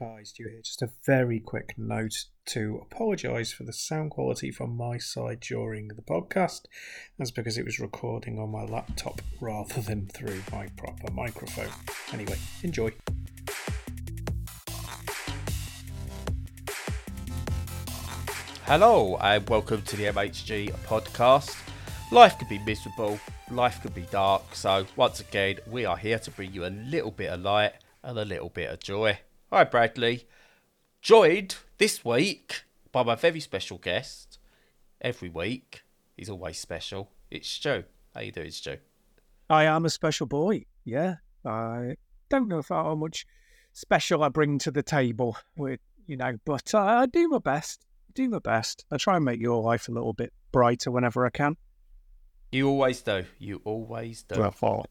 Hi, Stu here. Just a very quick note to apologise for the sound quality from my side during the podcast. That's because it was recording on my laptop rather than through my proper microphone. Anyway, enjoy. Hello, and welcome to the MHG podcast. Life could be miserable, life could be dark, so once again, we are here to bring you a little bit of light and a little bit of joy. Hi, Bradley. Joined this week by my very special guest. Every week, he's always special. It's Stu. How you doing, Stu? I am a special boy. Yeah, I don't know if how much special I bring to the table, with you know, but uh, I do my best. Do my best. I try and make your life a little bit brighter whenever I can. You always do. You always do. Well, for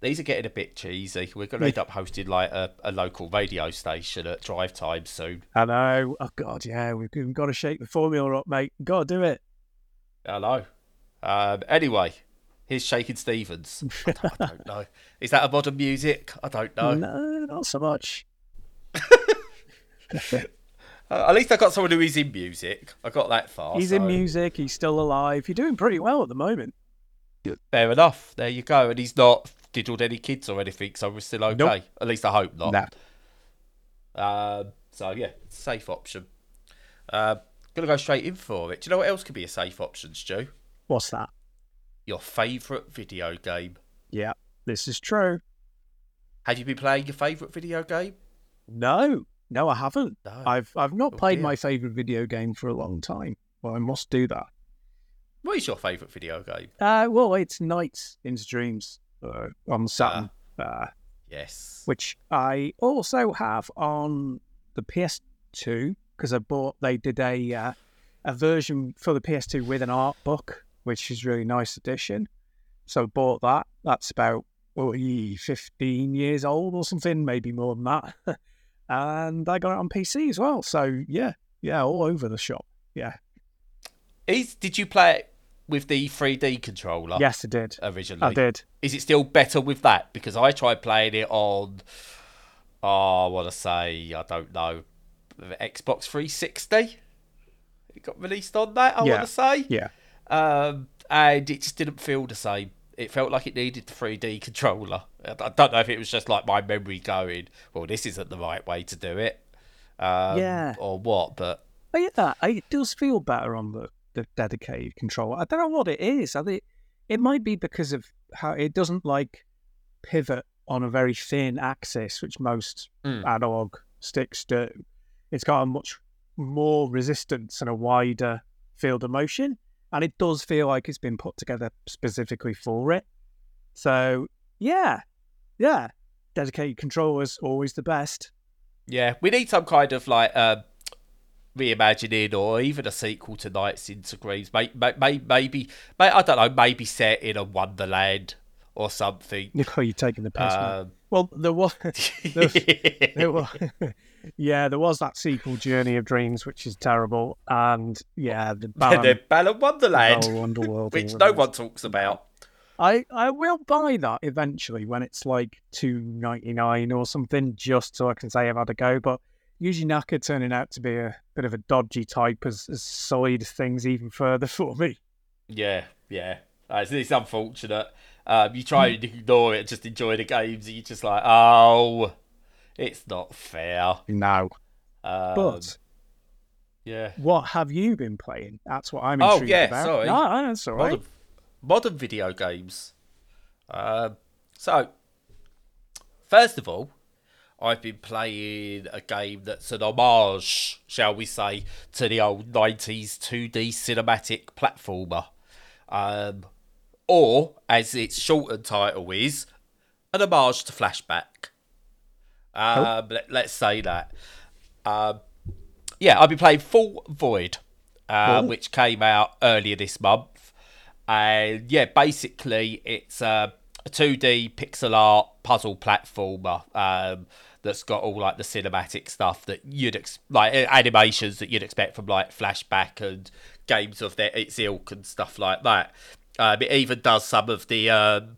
These are getting a bit cheesy. We're going to end up hosting like a, a local radio station at drive time soon. I know. Oh God, yeah, we've, we've got to shake the formula up, mate. Got to do it. Hello. Um, anyway, here's Shakin' Stevens. I don't, I don't know. Is that a modern music? I don't know. No, not so much. Uh, at least I got someone who is in music. I got that far. He's so in music. He's still alive. You're doing pretty well at the moment. Fair enough. There you go. And he's not diddled any kids or anything, so we're still okay. Nope. At least I hope not. Nah. Um, so yeah, safe option. Uh, gonna go straight in for it. Do you know what else could be a safe option, Stu? What's that? Your favourite video game. Yeah, this is true. Have you been playing your favourite video game? No, no, I haven't. No. I've I've not Oh, played dear. my favorite video game for a long time. Well, I must do that. What is your favourite video game? Uh, well, it's Nights into Dreams uh, on Saturn, uh, Yes. which I also have on the PS2 because I bought. They did a uh, a version for the PS2 with an art book, which is really nice addition. So I bought that. That's about well, ee, 15 years old or something, maybe more than that. and I got it on PC as well. So yeah, yeah, all over the shop. Yeah, Is did you play it with the 3D controller? yes, I did. Originally, I did. Is it still better with that? Because I tried playing it on. Oh, I want to say I don't know, Xbox 360. It got released on that. I Yeah. want to say. Yeah. Um, and it just didn't feel the same. It felt like it needed the 3D controller. I I don't know if it was just like my memory going, well, this isn't the right way to do it. Um, Yeah. Or what, but Oh, yeah, it does feel better on the, the dedicated controller. I don't know what it is. I think it might be because of how it doesn't like pivot on a very thin axis, which most Mm. analog sticks do. It's got a much more resistance and a wider field of motion, and it does feel like it's been put together specifically for it. So yeah, yeah, dedicated controllers always the best. Yeah, we need some kind of like um, reimagining or even a sequel to Nights into Dreams. Maybe, maybe, maybe, I don't know, maybe set in a Wonderland or something. Oh, you're taking the piss. Um, Well, there was, there, there was, yeah, there was that sequel, Journey of Dreams, which is terrible, and yeah, the and Balan, then Balan Wonderland, Balan Underworld, which no one talks about. I I will buy that eventually when it's like two ninety nine or something, just so I can say I've had a go. But usually Naka turning out to be a bit of a dodgy type has, has sullied things even further for me. Yeah, yeah. Uh, it's, it's unfortunate. Um, you try and ignore it, and just enjoy the games, and you're just like, oh, it's not fair. No, Um, but yeah, what have you been playing? That's what I'm Oh, intrigued yeah, about. sorry. No, that's all right. modern, modern video games. Um, so, first of all, I've been playing a game that's an homage, shall we say, to the old 90s 2D cinematic platformer. Um, or, as its shortened title is, an homage to Flashback. Um, let, let's say that. Um, yeah, I've been playing Full Void, uh, which came out earlier this month. And yeah, basically, it's a, a 2D pixel art puzzle platformer um, that's got all like the cinematic stuff that you'd ex- like animations that you'd expect from like Flashback and games of their its ilk and stuff like that. Um, it even does some of the um,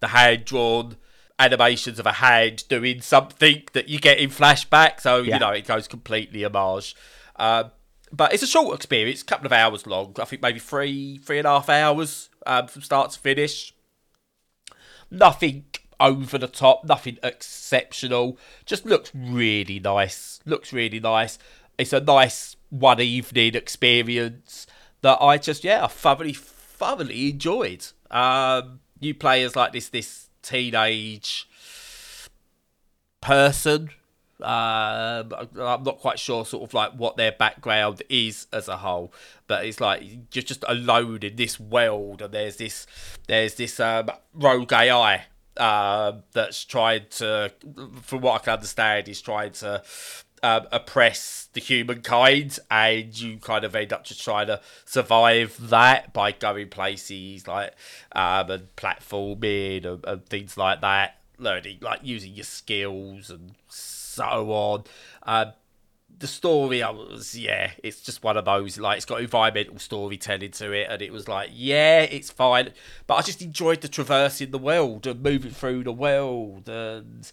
the hand drawn animations of a hand doing something that you get in flashback. So Yeah. you know it goes completely homage. Um, but it's a short experience, a couple of hours long. I think maybe three, three and a half hours um, from start to finish. Nothing over the top, nothing exceptional. Just looks really nice. Looks really nice. It's a nice one evening experience that I just yeah, I thoroughly thoroughly enjoyed. Um, you play as like this this teenage person. Um, I'm not quite sure, sort of like what their background is as a whole, but it's like you're just alone in this world, and there's this, there's this um, rogue AI um, that's trying to, from what I can understand, is trying to um, oppress the humankind, and you kind of end up just trying to survive that by going places like um, and platforming and, and things like that, learning like using your skills and so on. Um, the story, I was yeah, it's just one of those like it's got environmental storytelling to it, and it was like yeah, it's fine, but I just enjoyed the traversing the world and moving through the world and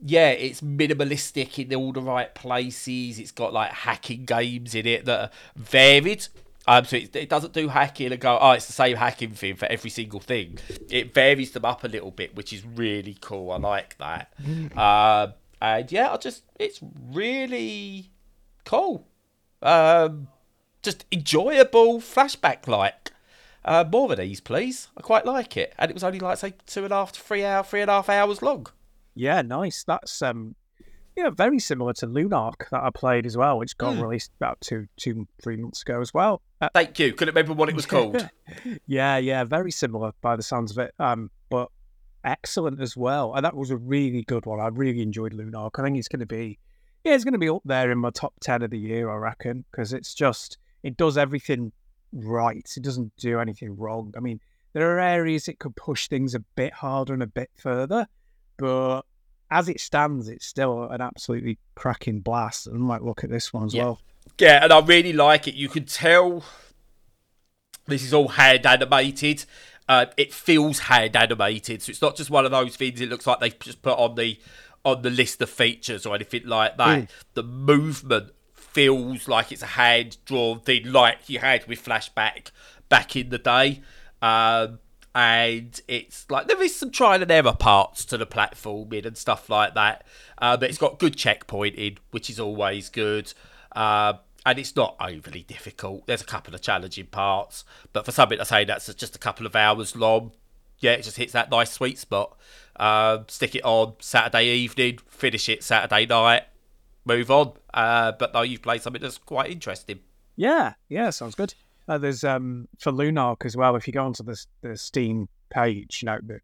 yeah, it's minimalistic in all the right places. It's got like hacking games in it that are varied. Um, so it, it doesn't do hacking and go, oh, it's the same hacking thing for every single thing. It varies them up a little bit, which is really cool. I like that. Um, and yeah, I just, it's really cool. Um, just enjoyable flashback like. Uh, more of these, please. I quite like it. And it was only like, say, two and a half to three hour, three and a half hours long. Yeah, nice. That's um, yeah, very similar to Lunark that I played as well, which got Hmm. released about two, two, three months ago as well. Uh, Thank you. Couldn't remember what it was called. yeah, yeah, very similar by the sounds of it. Um, but excellent as well. And that was a really good one. I really enjoyed Lunark. I think it's going to be, yeah, it's going to be up there in my top ten of the year, I reckon, because it's just it does everything right. It doesn't do anything wrong. I mean, there are areas it could push things a bit harder and a bit further, but as it stands, it's still an absolutely cracking blast. And I might look at this one as Yeah. well. Yeah, and I really like it. You can tell this is all hand animated. Uh, it feels hand animated, so it's not just one of those things. It looks like they've just put on the on the list of features or anything like that. Mm. The movement feels like it's a hand drawn thing, like you had with Flashback back in the day. Um, and it's like there is some trial and error parts to the platforming and stuff like that. Uh, but it's got good checkpointing, which is always good. Uh, and it's not overly difficult. There's a couple of challenging parts, but for something to say that's just a couple of hours long, yeah, it just hits that nice sweet spot. Um, stick it on Saturday evening, finish it Saturday night, move on. Uh, but no, you've played something that's quite interesting. Yeah, yeah, sounds good. Uh, there's um for Lunark as well. If you go onto the the Steam page, you know the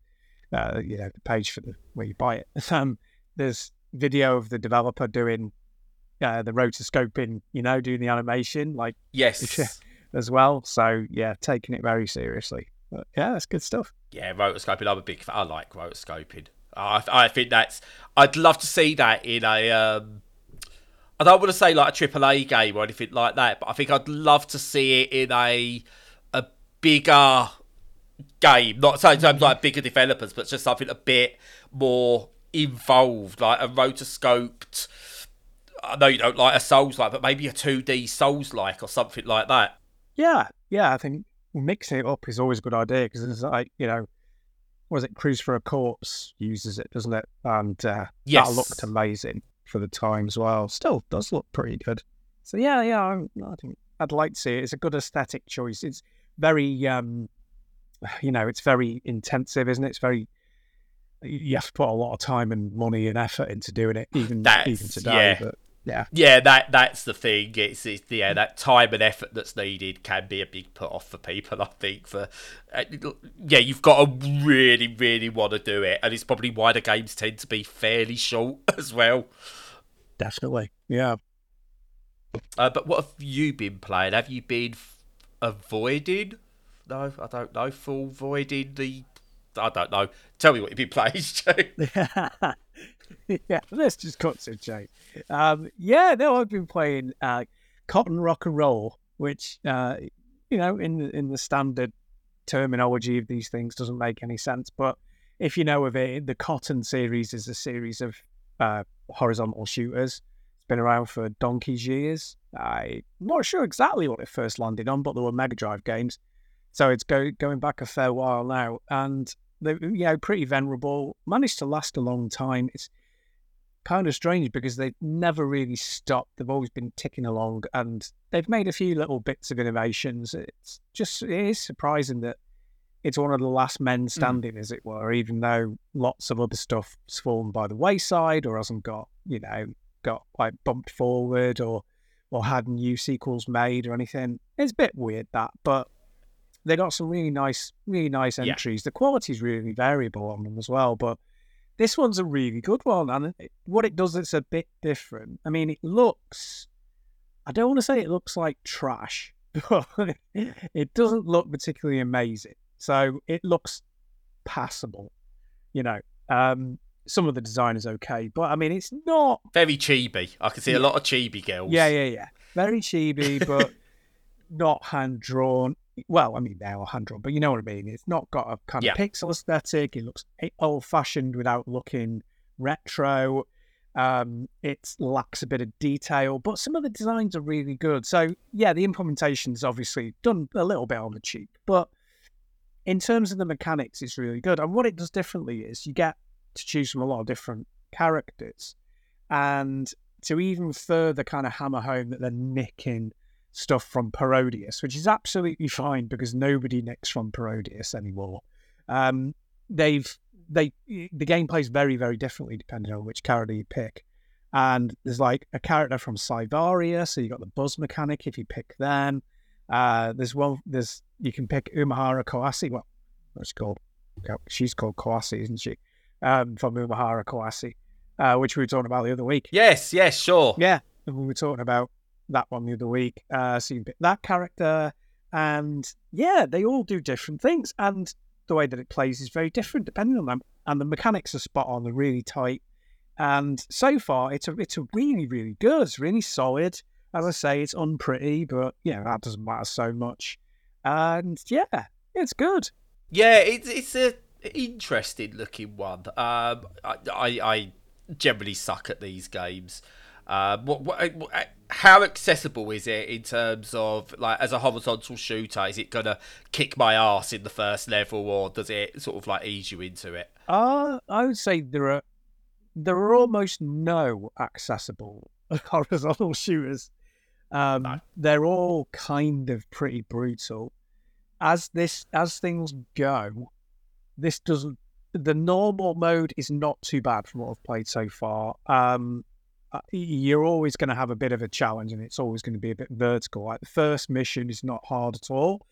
uh, you know the page for the where you buy it. Um, there's video of the developer doing uh, the rotoscoping, you know, doing the animation like Yes. As well. So yeah, taking it very seriously. But, yeah, that's good stuff. Yeah, rotoscoping. I'm a big fan. I like rotoscoping. I, I think that's. I'd love to see that in a. Um, I don't want to say like a triple A game or anything like that, but I think I'd love to see it in a a bigger game. Not saying in terms like bigger developers, but just something a bit more involved, like a rotoscoped. I know you don't like a Souls like, but maybe a two D Souls like or something like that. Yeah, yeah, I think mixing it up is always a good idea because it's like you know, was it Cruise for a Corpse uses it, doesn't it? And uh, Yes. that looked amazing for the time as well. Still does look pretty good. So yeah, yeah, I, I think I'd like to see it. It's a good aesthetic choice. It's very, um, you know, it's very intensive, isn't it? It's very. You have to put a lot of time and money and effort into doing it, even That's- even today. yeah. But yeah, Yeah, that that's the thing. It's, it's yeah, that time and effort that's needed can be a big put off for people. I think for uh, yeah, you've got to really, really want to do it, and it's probably why the games tend to be fairly short as well. definitely. Yeah. Uh, but what have you been playing? Have you been f- avoiding? No, I don't know. Full voiding the. I don't know. Tell me what you've been playing. yeah, let's just the. Um, yeah, no, I've been playing uh, Cotton Rock and Roll, which uh, you know, in the, in the standard terminology of these things, doesn't make any sense. But if you know of it, the Cotton series is a series of uh, horizontal shooters. It's been around for donkey's years. I'm not sure exactly what it first landed on, but there were Mega Drive games. So it's go, going back a fair while now. And they're you know, pretty venerable, managed to last a long time. It's kind of strange because they've never really stopped. They've always been ticking along and they've made a few little bits of innovations. It's just, it is surprising that it's one of the last men standing, mm. as it were, even though lots of other stuff's fallen by the wayside or hasn't got, you know, got like bumped forward or or had new sequels made or anything. It's a bit weird that, but they got some really nice, really nice entries. Yeah. The quality's really variable on them as well, but this one's a really good one. And it, what it does, it's a bit different. I mean, it looks, I don't want to say it looks like trash, but it doesn't look particularly amazing. So it looks passable, you know. Um, some of the design is okay, but I mean, it's not very chibi. I can see yeah. a lot of chibi girls. Yeah, yeah, yeah. Very chibi, but not hand drawn. Well, I mean, they are hand drawn, but you know what I mean. It's not got a kind yeah. of pixel aesthetic. It looks old fashioned without looking retro. Um, it lacks a bit of detail, but some of the designs are really good. So yeah, the implementation's obviously done a little bit on the cheap, but in terms of the mechanics, it's really good. And what it does differently is you get to choose from a lot of different characters. And to even further kind of hammer home that they're nicking stuff from Parodius, which is absolutely fine because nobody nicks from Parodius anymore. Um, they've they the game plays very very differently depending on which character you pick. And there's like a character from Psyvariar, so you got the buzz mechanic if you pick them. Uh, there's one. There's you can pick Umihara Kawase. Well, what's called? She's called Kawase, isn't she? Um, from Umihara Kawase, uh, which we were talking about the other week. Yes, yes, sure. Yeah, we were talking about that one the other week. Uh, so you pick that character, and yeah, they all do different things, and the way that it plays is very different depending on them. And the mechanics are spot on. They're really tight, and so far it's a it's a really really good. It's really solid as I say, it's unpretty, but yeah, that doesn't matter so much. And yeah, it's good. Yeah, it's it's a interesting looking one. Um, I, I, I generally suck at these games. Uh, what, what, how accessible is it in terms of like as a horizontal shooter? Is it gonna kick my ass in the first level, or does it sort of like ease you into it? Uh, I would say there are there are almost no accessible horizontal shooters. Um, no. They're all kind of pretty brutal. As this as things go, this doesn't. The normal mode is not too bad from what I've played so far. Um, uh, you're always going to have a bit of a challenge, and it's always going to be a bit vertical. Like the first mission is not hard at all,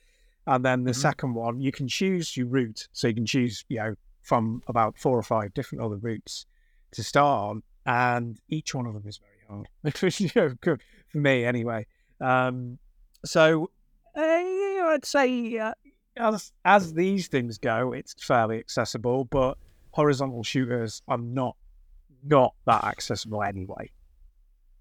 and then the mm-hmm. second one you can choose your route, so you can choose you know from about four or five different other routes to start on, and each one of them is very hard. for me anyway. Um, so uh, I'd say uh, as as these things go, it's fairly accessible, but horizontal shooters are not not that accessible anyway.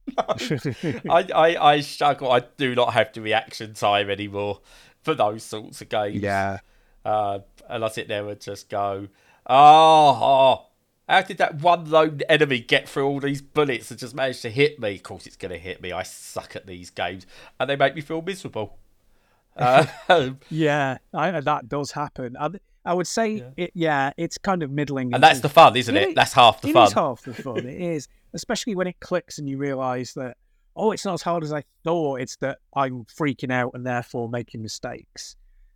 I, I I struggle. I do not have the reaction time anymore for those sorts of games. Yeah. Uh, and I sit there and just go, oh, oh how did that one lone enemy get through all these bullets and just manage to hit me? Of course, it's going to hit me. I suck at these games, and they make me feel miserable. Uh, yeah, I, know that does happen. I, I would say, yeah. It, yeah, it's kind of middling. And that's the fun, isn't it? it? That's half the it fun. It is half the fun. it is, especially when it clicks and you realise that, oh, it's not as hard as I thought. It's that I'm freaking out and therefore making mistakes.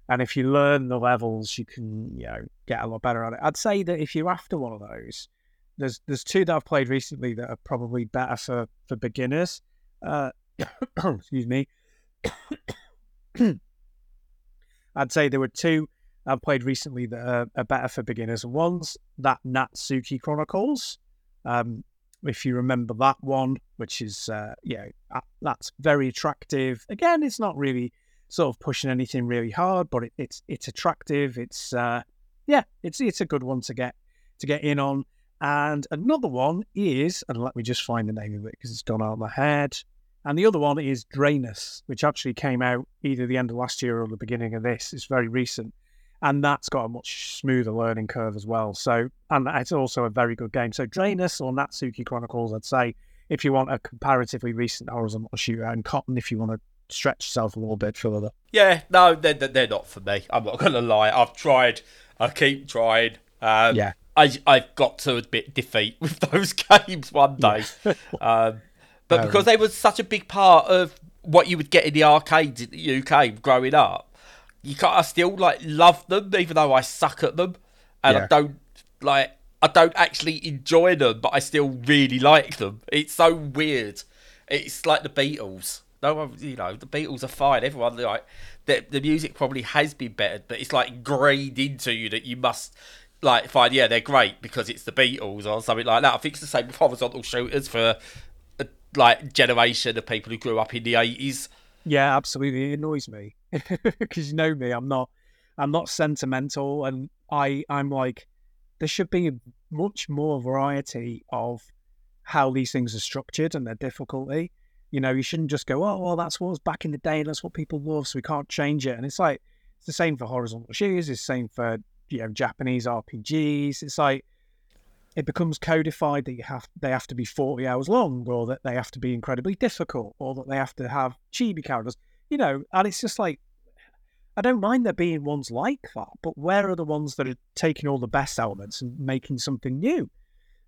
And if you learn the levels, you can, you know, get a lot better at it. I'd say that if you're after one of those, there's there's two that I've played recently that are probably better for for beginners. Uh, excuse me. I'd say there were two I've played recently that are, are better for beginners. One's that Natsuki Chronicles. Um, if you remember that one, which is uh, yeah, that's very attractive. Again, it's not really sort of pushing anything really hard, but it, it's it's attractive. It's uh, yeah, it's it's a good one to get to get in on. And another one is, and let me just find the name of it because it's gone out of my head. And the other one is Drainus, which actually came out either the end of last year or the beginning of this. It's very recent. And that's got a much smoother learning curve as well. So, and it's also a very good game. So, Drainus or Natsuki Chronicles, I'd say, if you want a comparatively recent horizontal shooter, and Cotton if you want to stretch yourself a little bit further. Yeah, no, they're, they're not for me. I'm not gonna lie. I've tried. I keep trying. Um, Yeah. I I've got to admit defeat with those games one day. um, but Um, because they were such a big part of what you would get in the arcades in the UK growing up, you can't. I still like love them, even though I suck at them, and I don't like. I don't actually enjoy them, but I still really like them. It's so weird. It's like the Beatles. No one, you know, the Beatles are fine. Everyone like the the music probably has been better, but it's like ingrained into you that you must like find. Yeah, they're great because it's the Beatles or something like that. I think it's the same with horizontal shooters for a, like generation of people who grew up in the eighties. Yeah, absolutely. It annoys me because you know me. I'm not. I'm not sentimental, and I. I'm like, there should be much more variety of how these things are structured and their difficulty. You know, you shouldn't just go, oh, well, that's what was back in the day, that's what people love, so we can't change it. And it's like it's the same for horizontal shooters. It's the same for you know Japanese RPGs. It's like it becomes codified that you have they have to be 40 hours long or that they have to be incredibly difficult or that they have to have chibi characters you know and it's just like i don't mind there being ones like that but where are the ones that are taking all the best elements and making something new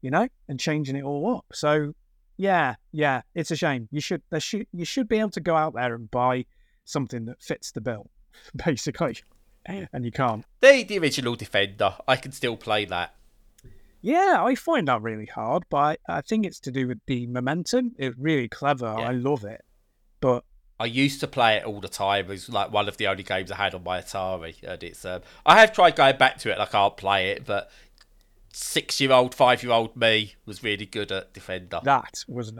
you know and changing it all up so yeah yeah it's a shame you should there should you should be able to go out there and buy something that fits the bill basically and you can't The the original Defender, I can still play that. Yeah, I find that really hard, but I, think it's to do with the momentum. It's really clever. Yeah. I love it. But I used to play it all the time. It was like one of the only games I had on my Atari, and it's. Um, I have tried going back to it. and I can't play it, but six-year-old, five-year-old me was really good at Defender. that was, an,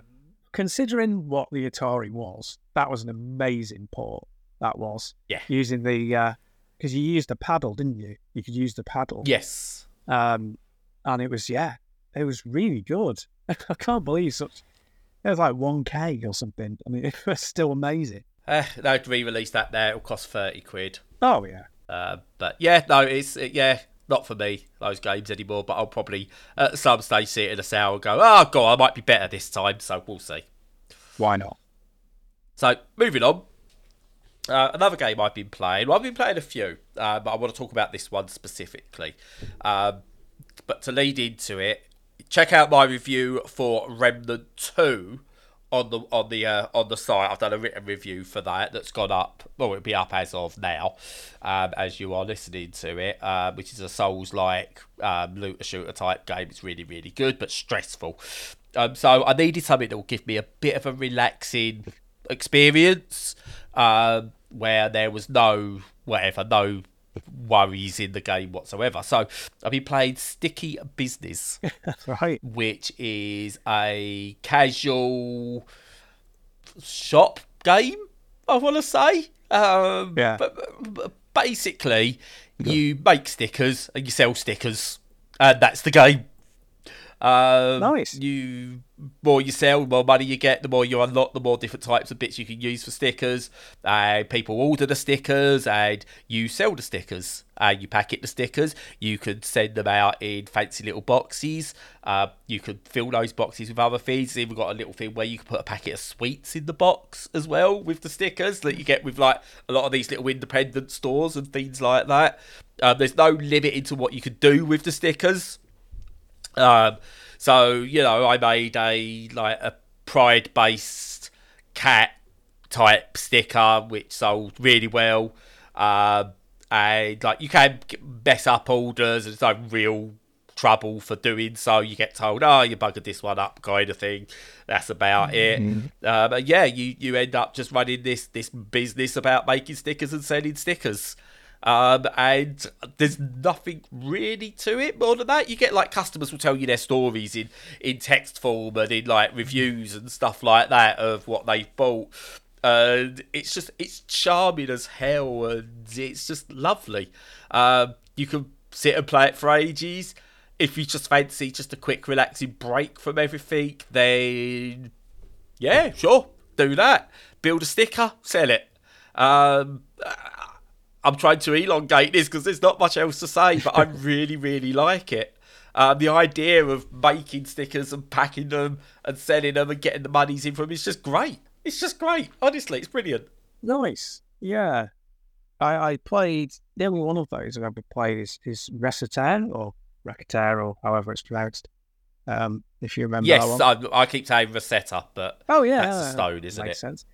considering what the Atari was, that was an amazing port. That was. Yeah. Using the, because you used a paddle, didn't you? You could use the paddle. Yes. Um, and it was, yeah, it was really good. I can't believe such, it was like 1K or something. I mean, it was still amazing. Uh, they'd re-release that there. It'll cost thirty quid. Oh, yeah. Uh, but yeah, no, it's it, yeah, not for me those games anymore. But I'll probably at some stage see it in a sale and go, oh god, I might be better this time. So we'll see. Why not? So moving on. Uh, another game I've been playing. Well, I've been playing a few, uh, but I want to talk about this one specifically. Um, but to lead into it, check out my review for Remnant Two on the on the uh, on the site. I've done a written review for that that's gone up. Well, it'll be up as of now, um, as you are listening to it, uh, which is a Souls-like um, looter shooter type game. It's really really good, but stressful. Um, so I needed something that will give me a bit of a relaxing experience, um, where there was no whatever, no worries in the game whatsoever. So I've been playing Sticky Business That's right. which is a casual shop game. I want to say, um, Yeah. But, but- but basically, you make stickers and you sell stickers, and that's the game. Um, Nice. You more you sell, the more money you get. The more you unlock, the more different types of bits you can use for stickers. Uh, people order the stickers, and you sell the stickers. Uh, you packet the stickers. You could send them out in fancy little boxes. Uh, you could fill those boxes with other things. Even got a little thing where you can put a packet of sweets in the box as well with the stickers that you get with like a lot of these little independent stores and things like that. Um, there's no limit into what you could do with the stickers. Um, so you know, I made a like a pride based cat type sticker which sold really well. Um, and like you can mess up orders. There's no real trouble for doing so. You get told, "Oh, you buggered this one up," kind of thing. That's about it. Um, but yeah, you you end up just running this this business about making stickers and selling stickers. Um, and there's nothing really to it more than that. You get like customers will tell you their stories in, in text form and in like reviews and stuff like that of what they've bought. And it's just it's charming as hell and it's just lovely. Um, you can sit and play it for ages. If you just fancy just a quick relaxing break from everything, then yeah, sure, do that. Build a sticker, sell it. Um, I'm trying to elongate this because there's not much else to say, but I really, really like it. Um, the idea of making stickers and packing them and selling them and getting the monies in from them is just great. It's just great. Honestly, it's brilliant. Nice. Yeah. I, I played the only one of those I've ever played is, is Recettear or Recettear or however it's pronounced. Um, if you remember Yes. I, I keep saying Rosetta, but oh yeah, that's a stone, isn't makes it? sense.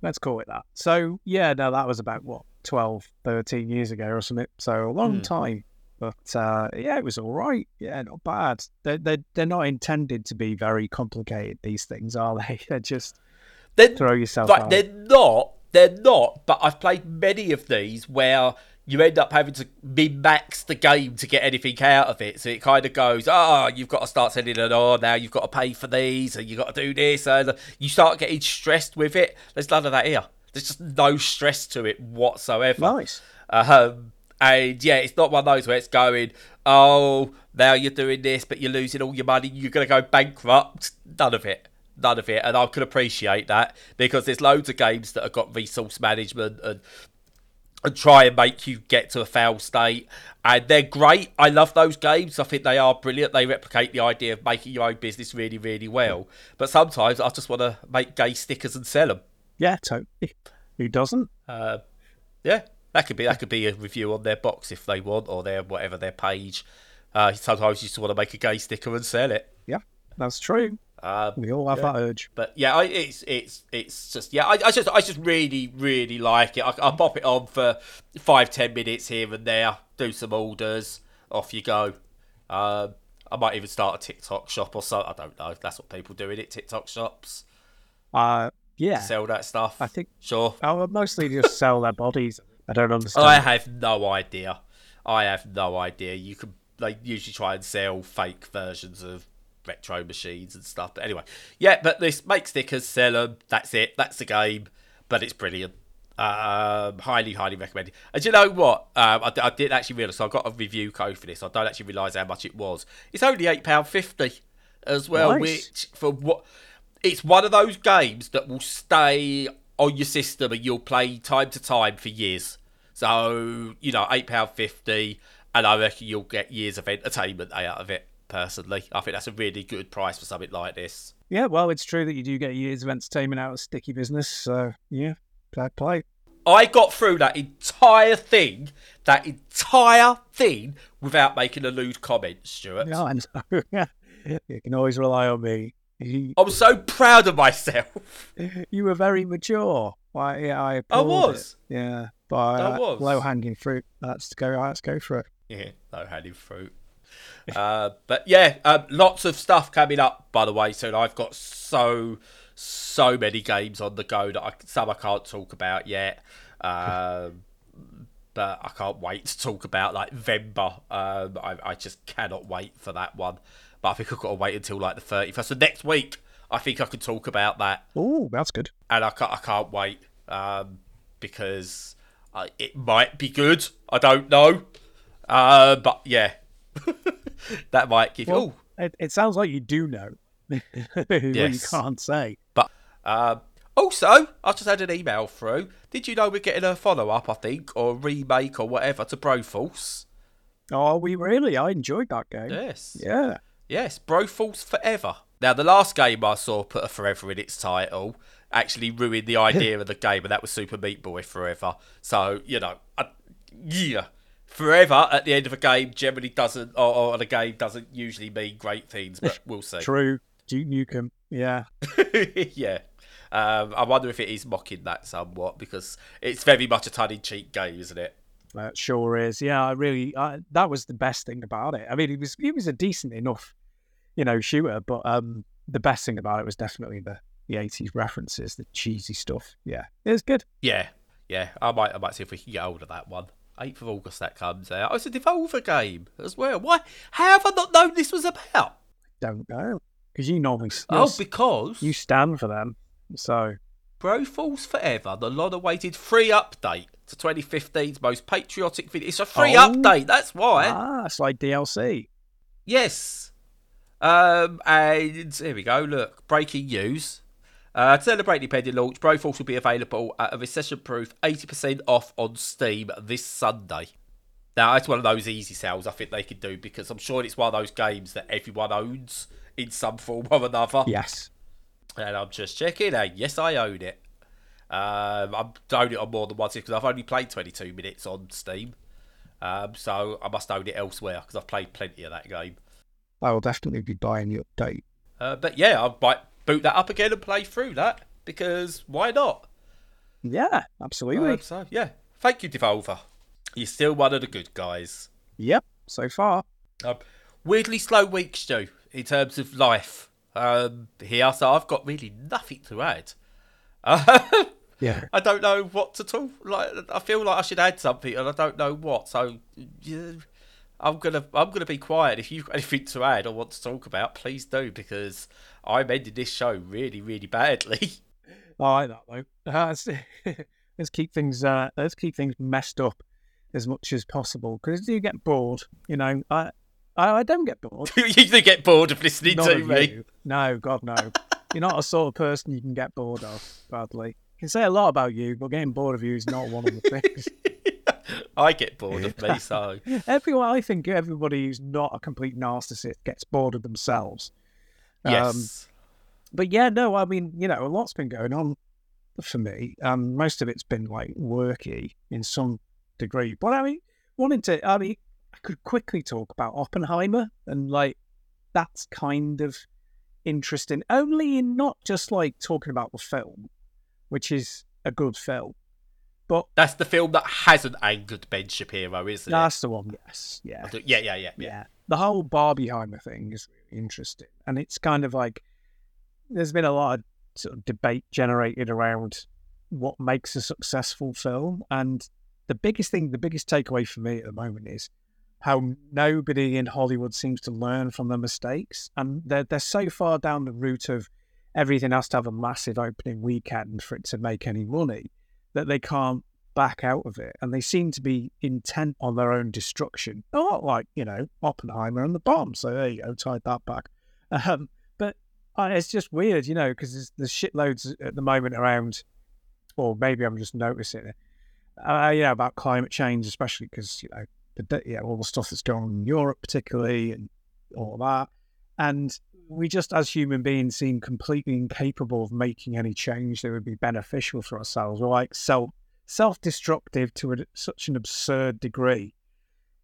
Let's call it that. So yeah, no, that was about what 12, 13 years ago or something. So a long Hmm. time. But uh, yeah, it was all right. Yeah, not bad. They're, they're, they're not intended to be very complicated, these things, are they? They're just Then throw yourself Right, out. they're not. They're not. But I've played many of these where you end up having to min-max the game to get anything out of it. So it kind of goes, oh, you've got to start sending it on now. You've got to pay for these, and you've got to do this, and you start getting stressed with it. There's none of that here. There's just no stress to it whatsoever. Nice. Um, and yeah, it's not one of those where it's going, oh, now you're doing this, but you're losing all your money, you're going to go bankrupt. None of it. None of it. And I can appreciate that because there's loads of games that have got resource management and and try and make you get to a fail state. And they're great. I love those games. I think they are brilliant. They replicate the idea of making your own business really, really well. But sometimes I just want to make gay stickers and sell them. Yeah, totally. Who doesn't? Uh, yeah, that could be that could be a review on their box if they want, or their whatever their page. Uh, sometimes you just want to make a gay sticker and sell it. Yeah, that's true. Uh, We all have Yeah. that urge. but yeah, I, it's it's it's just yeah, I, I just I just really really like it. I, pop it on for five ten minutes here and there, do some orders, off you go. Um, I might even start a TikTok shop or so. I don't know. That's what people do in it. TikTok shops Uh, yeah. sell that stuff. I think Sure. I would mostly just sell their bodies. I don't understand. I have no idea. I have no idea. You can they usually try and sell fake versions of retro machines and stuff. But anyway, yeah. But this make stickers, sell them. That's it. That's the game. But it's brilliant. Um, highly, highly recommended. And you know what? Um, I, I didn't actually realise. So I got a review code for this. I don't actually realise how much it was. It's only eight pound fifty as well. Nice. Which for what? It's one of those games that will stay on your system and you'll play time to time for years. So you know, eight pound fifty, and I reckon you'll get years of entertainment out of it. Personally, I think that's a really good price for something like this. Yeah, well, it's true that you do get years of entertainment out of sticky business. So yeah, fair play. I got through that entire thing, that entire thing, without making a lewd comment, Stuart. Yeah, and you can always rely on me. You, I was so proud of myself. you were very mature. Why? Yeah, I. I was. It. Yeah, but I uh, was. low hanging fruit. Let's go. Let's go for it. Yeah, no hanging fruit. uh, but yeah, um, lots of stuff coming up. By the way, soon I've got so so many games on the go that I, some I can't talk about yet. Um, but I can't wait to talk about like Vember. Um, I, I just cannot wait for that one. But I think I've got to wait until like the thirty first. So next week, I think I could talk about that Oh, that's good. and I can't, I can't wait um, because uh, it might be good. I don't know, uh, but yeah, that might give. Well, oh, it, it sounds like you do know. What you Yes. can't say. but um, also, I just had an email through. Did you know we're getting a follow up? I think or remake or whatever to Broforce. Oh, we really? I enjoyed that game. Yes, Yeah. Yes, Broforce Forever. Now, the last game I saw put a forever in its title actually ruined the idea of the game, and that was Super Meat Boy Forever. So, you know, I, yeah. Forever at the end of a game generally doesn't, or, or a game doesn't usually mean great things, but we'll see. True. Duke Nukem. Yeah. yeah. Um, I wonder if it is mocking that somewhat because it's very much a tongue in cheek game, isn't it? That sure is. Yeah, I really. I, that was the best thing about it. I mean, it was it was a decent enough, you know, shooter. But um, the best thing about it was definitely the the eighties references, the cheesy stuff. Yeah, it was good. Yeah, yeah. I might, I might see if we can get hold of that one. 8th of August that comes out. Oh, it's a Devolver game as well. Why? How have I not known this was about? Don't know because you normally Oh, because you stand for them. So Broforce Forever, the long-awaited free update to 2015's most patriotic video. It's a free Oh. update. That's why. ah, it's like DLC. Yes. Um, and here we go. Look, breaking news. Uh, to celebrate the pending launch, Broforce will be available at a recession-proof 80% off on Steam this Sunday. Now, it's one of those easy sales I think they could do because I'm sure it's one of those games that everyone owns in some form or another. Yes. And I'm just checking, and yes, I own it. Um, I'm own it on more than one because I've only played 22 minutes on Steam. Um, so I must own it elsewhere because I've played plenty of that game. I will definitely be buying the update. Uh, but yeah, I might boot that up again and play through that because why not? Yeah, absolutely. Um, so yeah, thank you, Devolver. You're still one of the good guys. Yep, so far. Um, weirdly slow week, Stu, in terms of life um, here. So I've got really nothing to add. Yeah. I don't know what to talk. Like I feel like I should add something, and I don't know what. So yeah, I'm gonna I'm gonna be quiet. If you've got anything to add or want to talk about, please do because I'm ending this show really really badly. I like that though. Uh, let's, let's keep things uh, let's keep things messed up as much as possible because you get bored. You know, I I, I don't get bored. you do get bored of listening Not to of me. you. No, God no. You're not a sort of person you can get bored of. Badly. You can say a lot about you, but getting bored of you is not one of the things. I get bored of me, so Everyone, I think everybody who's not a complete narcissist gets bored of themselves. Um, yes. but yeah, no, I mean, you know, a lot's been going on for me. Um, most of it's been like worky in some degree. But I mean, wanting to, I mean, I could quickly talk about Oppenheimer and like that's kind of interesting. Only in not just like talking about the film, which is a good film, but That's the film that hasn't angered Ben Shapiro, isn't that's the one. Yes, yeah. Do- Yeah, yeah, yeah, yeah. yeah. The whole Barbieheimer thing is really interesting, and it's kind of like there's been a lot of sort of debate generated around what makes a successful film, and the biggest thing, the biggest takeaway for me at the moment is how nobody in Hollywood seems to learn from their mistakes, and they're they're so far down the route of everything has to have a massive opening weekend for it to make any money that they can't back out of it, and they seem to be intent on their own destruction. A lot like you know Oppenheimer and the bomb. So there you go, tied that back. Um, but uh, it's just weird, you know, because there's, there's shitloads at the moment around, or maybe I'm just noticing it. Uh, you know about climate change, especially because you know the yeah all the stuff that's going on in Europe, particularly, and all that. And we just, as human beings, seem completely incapable of making any change that would be beneficial for ourselves. We're like self self-destructive to a, such an absurd degree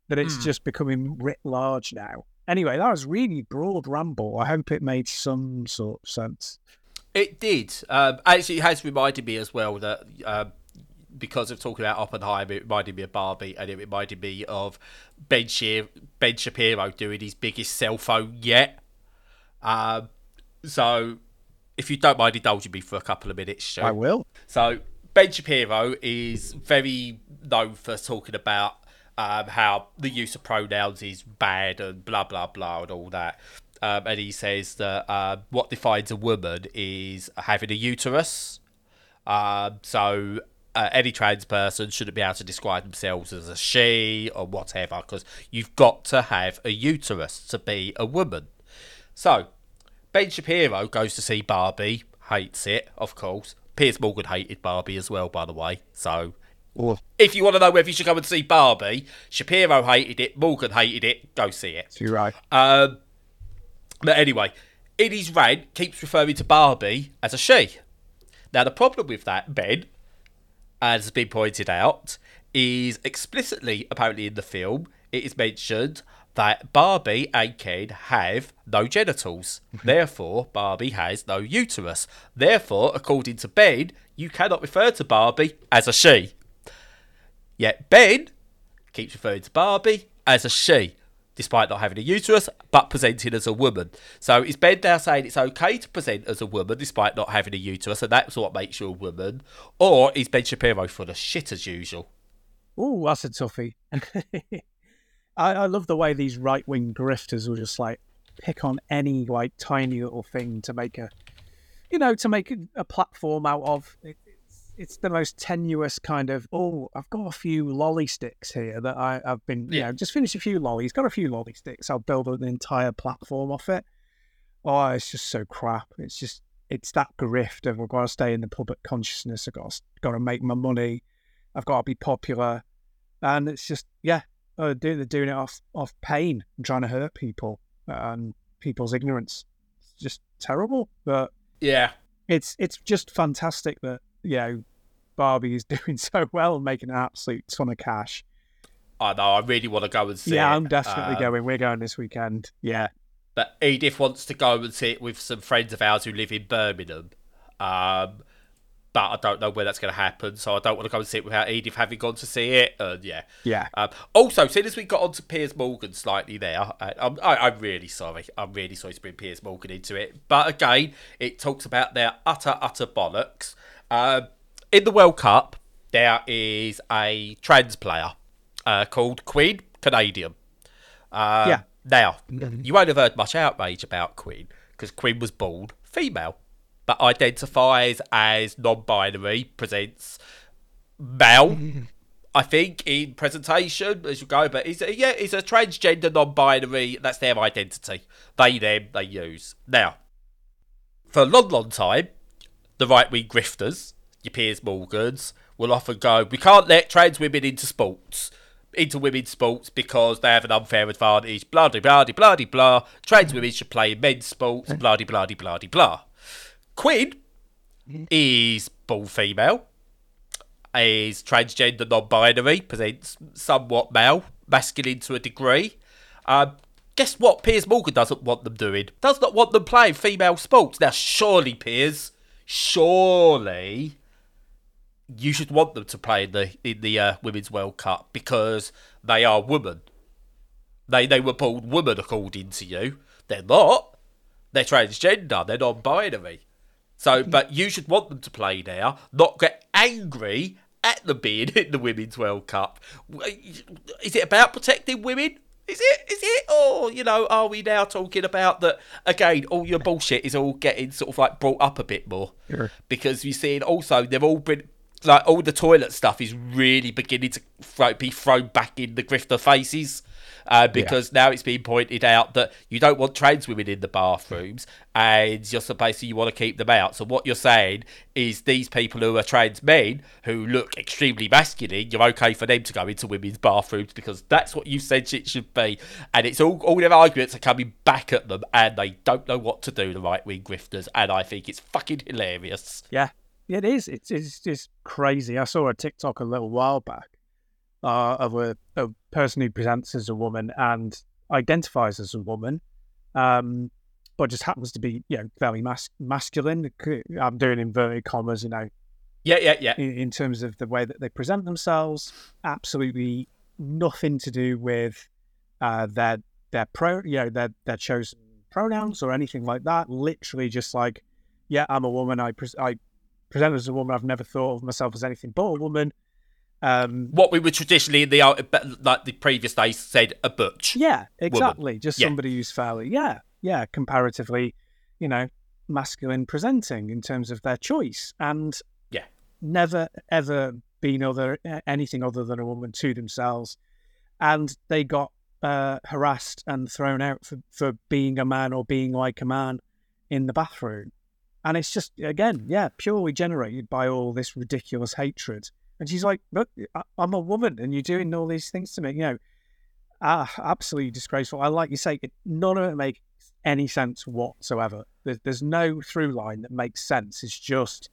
that it's Hmm. just becoming writ large now. Anyway, that was really broad ramble. I hope it made some sort of sense. It did. Um, actually, it has reminded me as well that um, because of talking about Oppenheimer, it reminded me of Barbie, and it reminded me of Ben, Shear- ben Shapiro doing his biggest cell phone yet. Um, so, if you don't mind indulging me for a couple of minutes, Stu. I will. So Ben Shapiro is very known for talking about um, how the use of pronouns is bad and blah blah blah and all that. Um, and he says that uh, what defines a woman is having a uterus. Um, so uh, any trans person shouldn't be able to describe themselves as a she or whatever because you've got to have a uterus to be a woman. So Ben Shapiro goes to see Barbie, hates it, of course. Piers Morgan hated Barbie as well, by the way. So Or if you want to know whether you should go and see Barbie, Shapiro hated it, Morgan hated it, go see it. you're right. Um, but anyway, in his rant, keeps referring to Barbie as a she. Now, the problem with that, Ben, as has been pointed out, is explicitly, apparently in the film, it is mentioned that Barbie and Ken have no genitals. Therefore, Barbie has no uterus. Therefore, according to Ben, you cannot refer to Barbie as a she. Yet Ben keeps referring to Barbie as a she, despite not having a uterus, but presenting as a woman. So is Ben now saying it's okay to present as a woman despite not having a uterus, and that's what makes you a woman? Or is Ben Shapiro full of shit as usual? Oh, that's a toughie. I, I love the way these right wing grifters will just like pick on any like tiny little thing to make a, you know, to make a, platform out of. It, it's, the most tenuous kind of. Oh, I've got a few lolly sticks here that I, I've been, you Yeah. know, just finished a few lollies. Got a few lolly sticks. I'll build an entire platform off it. Oh, it's just so crap. It's just it's that grift of I've got to stay in the public consciousness. I've got to, got to make my money. I've got to be popular, and it's just yeah, uh, do, they're doing it off off pain and trying to hurt people and people's ignorance. It's just terrible, but Yeah. it's it's just fantastic that you know Barbie is doing so well and making an absolute ton of cash. I know. I really want to go and see yeah, it. I'm definitely Um, going. We're going this weekend. Yeah, But Edith wants to go and see it with some friends of ours who live in Birmingham. Um, but I don't know when that's going to happen, so I don't want to go and see it without Edith having gone to see it. And yeah. yeah. Um, also, soon as we got onto Piers Morgan slightly there, I, I'm, I, I'm really sorry. I'm really sorry to bring Piers Morgan into it. But again, it talks about their utter, utter bollocks. Um, in the World Cup, there is a trans player uh, called Quinn Canadian. Um, Yeah. Now, you won't have heard much outrage about Quinn because Quinn was born female, but identifies as non-binary, presents male. I think in presentation as you go, but he's a, yeah, he's a transgender, non-binary. That's their identity. They them they use now. For a long, long time, the right-wing grifters, your Piers Morgans, will often go, "We can't let trans women into sports." Into women's sports because they have an unfair advantage. Blah de blah de blah de blah. Trans women should play in men's sports. Blah de blah de blah de blah. Quinn is born female is transgender, non-binary, presents somewhat male, masculine to a degree. Um, guess what? Piers Morgan doesn't want them doing. Does not want them playing female sports. Now, surely, Piers, surely, you should want them to play in the in the uh, Women's World Cup because they are women. They they were born women according to you. They're not. They're transgender. They're non-binary. So, but you should want them to play there, not get angry at them being in the Women's World Cup. Is it about protecting women? Is it? Is it? Or, you know, are we now talking about that, again, all your bullshit is all getting sort of like brought up a bit more? Sure. Because you're seeing also, they've all been, like, all the toilet stuff is really beginning to throw, be thrown back in the grifter faces. Uh, because now it's been pointed out that you don't want trans women in the bathrooms and you're supposed to you want to keep them out. So what you're saying is these people who are trans men who look extremely masculine, you're okay for them to go into women's bathrooms because that's what you said it should be. And it's all all their arguments are coming back at them and they don't know what to do, the right wing grifters, and I think it's fucking hilarious. Yeah, it is. It's it's just crazy. I saw a TikTok a little while back uh, of a, a person who presents as a woman and identifies as a woman, um, but just happens to be you know very mas- masculine. I'm doing inverted commas, you know, Yeah, yeah, yeah. in, in terms of the way that they present themselves. Absolutely nothing to do with uh, their their pro, you know, their their chosen pronouns or anything like that. Literally, just like, yeah, I'm a woman. I pres I present as a woman. I've never thought of myself as anything but a woman. Um, What we would traditionally in the uh, like the previous days said a butch. yeah, exactly. Just Yeah. somebody who's fairly, yeah, yeah, comparatively, you know, masculine presenting in terms of their choice, and Yeah. never ever been other anything other than a woman to themselves, and they got uh, harassed and thrown out for, for being a man or being like a man in the bathroom, and it's just again, yeah, purely generated by all this ridiculous hatred. And she's like, "Look, I'm a woman, and you're doing all these things to me, you know." Ah, absolutely disgraceful. I like you say, none of it makes any sense whatsoever. There's, there's no through line that makes sense. It's just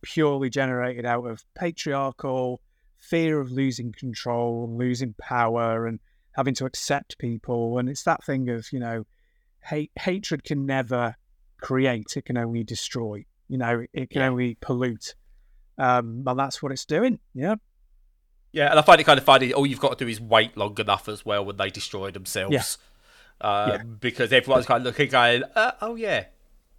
purely generated out of patriarchal fear of losing control, losing power, and having to accept people. And it's that thing of you know, hate hatred can never create; it can only destroy. You know, it can Yeah. only pollute. Um, and that's what it's doing. Yeah. Yeah, and I find it kind of funny. All you've got to do is wait long enough as well when they destroy themselves. Yeah. Um, Yeah. Because everyone's kind of looking, going, uh, "Oh yeah,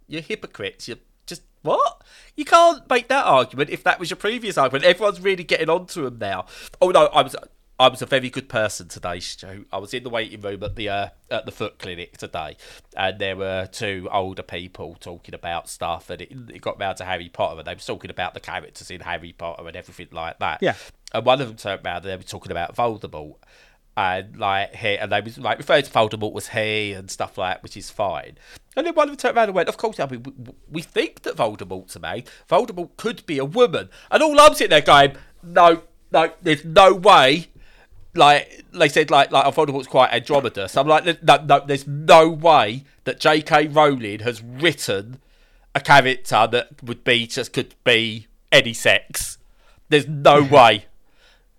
you're hypocrites. You're just what? You can't make that argument if that was your previous argument. Everyone's really getting onto them now. Oh no, I was I was a very good person today, Stu. I was in the waiting room at the uh, at the foot clinic today, and there were two older people talking about stuff, and it, it got round to Harry Potter, and they were talking about the characters in Harry Potter and everything like that. Yeah. And one of them turned around and they were talking about Voldemort. and like he and they was like referring to Voldemort was he and stuff like that, which is fine. And then one of them turned around and went, "Of course, I mean, we, we think that Voldemort's a man. Voldemort could be a woman." And all I'm sitting there going, "No, no, there's no way." Like they said, like like Voldemort's quite Andromeda. So I'm like, no, no, there's no way that J.K. Rowling has written a character that would be just could be any sex. There's no way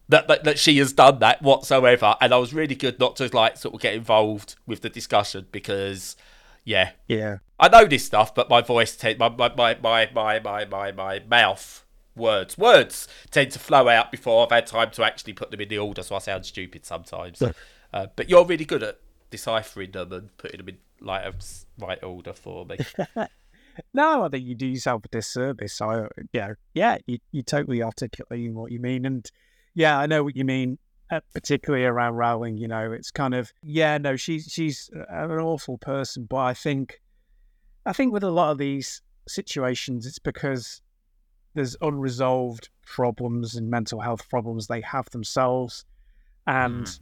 that, that that she has done that whatsoever. And I was really good not to like sort of get involved with the discussion because, yeah, Yeah. I know this stuff, but my voice, te- my, my, my, my, my, my, my, my mouth, words, words tend to flow out before I've had time to actually put them in the order, so I sound stupid sometimes. uh, but you're really good at deciphering them and putting them in like a right order for me. No, I think you do yourself a disservice. I, yeah, yeah, you, you totally articulating what you mean, and yeah, I know what you mean. Uh, particularly around Rowling, you know, it's kind of yeah, no, she's she's an awful person, but I think, I think with a lot of these situations, it's because there's unresolved problems and mental health problems they have themselves, and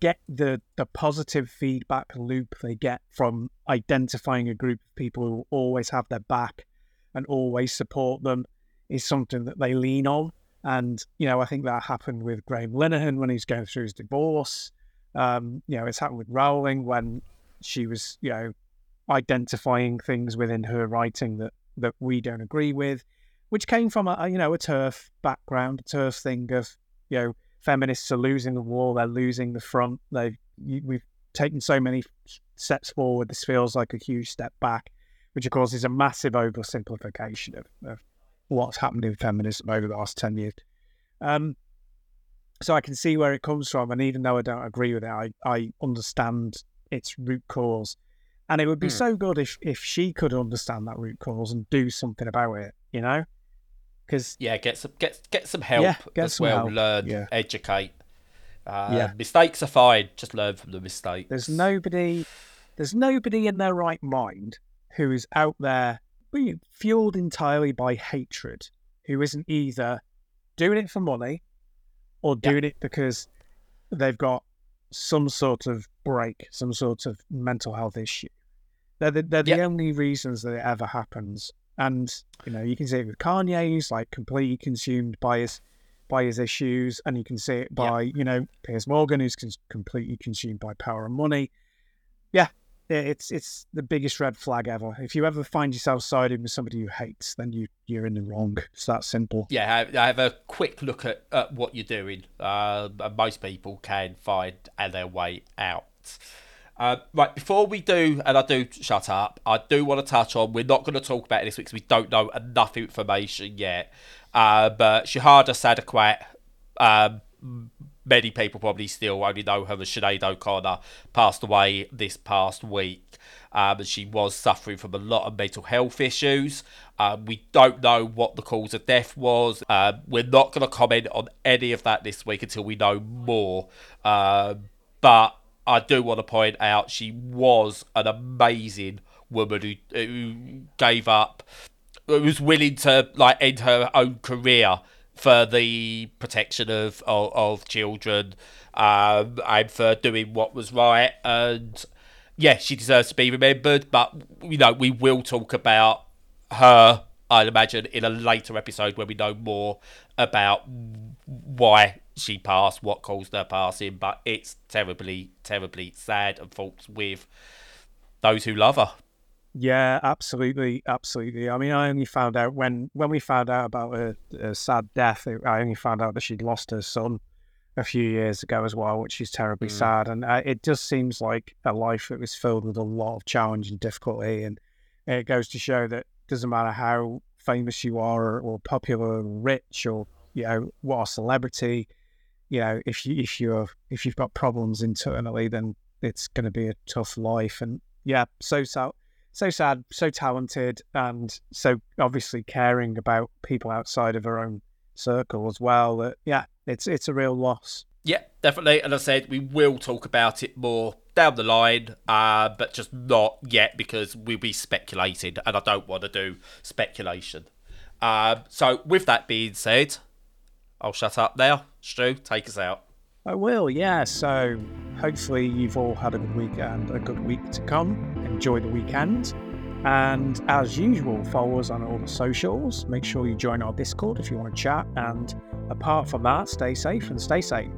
get the the positive feedback loop they get from identifying a group of people who always have their back and always support them is something that they lean on. And you know, I think that happened with Graham Linehan when he's going through his divorce. Um, you know, it's happened with Rowling when she was, you know, identifying things within her writing that that we don't agree with, which came from a you know a TERF background, a TERF thing of you know feminists are losing the war, they're losing the front. They we've taken so many steps forward. This feels like a huge step back, which of course is a massive oversimplification of, of what's happened in feminism over the last ten years. Um, so I can see where it comes from, and even though I don't agree with it, I, I understand its root cause. And it would be Hmm. so good if if she could understand that root cause and do something about it, you know? Because Yeah, get some get get some help Yeah, get as some well. help, Learn, yeah. educate. Uh, Yeah. mistakes are fine. Just learn from the mistakes. There's nobody, there's nobody in their right mind who is out there being fueled entirely by hatred, who isn't either doing it for money or Yeah. doing it because they've got some sort of break, some sort of mental health issue. They're the, they're the Yeah. only reasons that it ever happens. And you know, you can see it with Kanye, who's like completely consumed by his by his issues, and you can see it Yeah. by you know Piers Morgan, who's con- completely consumed by power and money. Yeah, it's it's the biggest red flag ever. If you ever find yourself siding with somebody who hates, then you you're in the wrong. It's that simple. yeah, have, have a quick look at, at what you're doing. Uh, most people can find their way out. Uh, right, before we do, and I do shut up, I do want to touch on, we're not going to talk about it this week because we don't know enough information yet. Uh, but Shuhada' Sadaqat, um, many people probably still only know her as Sinead O'Connor, passed away this past week. Um, and she was suffering from a lot of mental health issues. Um, we don't know what the cause of death was. Um, we're not going to comment on any of that this week until we know more. Um, but I do want to point out she was an amazing woman who, who gave up, who was willing to like end her own career for the protection of of, of children um, and for doing what was right. And yeah, she deserves to be remembered. But you know, we will talk about her. I'd imagine in a later episode where we know more about why she passed, what caused her passing. But it's terribly, terribly sad and faults with those who love her. Yeah, absolutely, absolutely. I mean, I only found out when when we found out about her, her sad death. I only found out that she'd lost her son a few years ago as well, which is terribly Mm. sad. And uh, it just seems like a life that was filled with a lot of challenge and difficulty. And it goes to show that doesn't matter how famous you are or, or popular or rich or you know what a celebrity, you know, if you if you're if you've got problems internally, then it's going to be a tough life. And yeah, so so so sad, so talented, and so obviously caring about people outside of her own circle as well. That yeah, it's it's a real loss. Yeah, definitely. And I said we will talk about it more down the line, uh, but just not yet because we'll be speculating, and I don't want to do speculation. Um, so, with that being said, I'll shut up now. Stu, take us out. I will, yeah. So hopefully you've all had a good weekend, a good week to come. Enjoy the weekend. And as usual, follow us on all the socials. Make sure you join our Discord if you want to chat. And apart from that, stay safe and stay sane.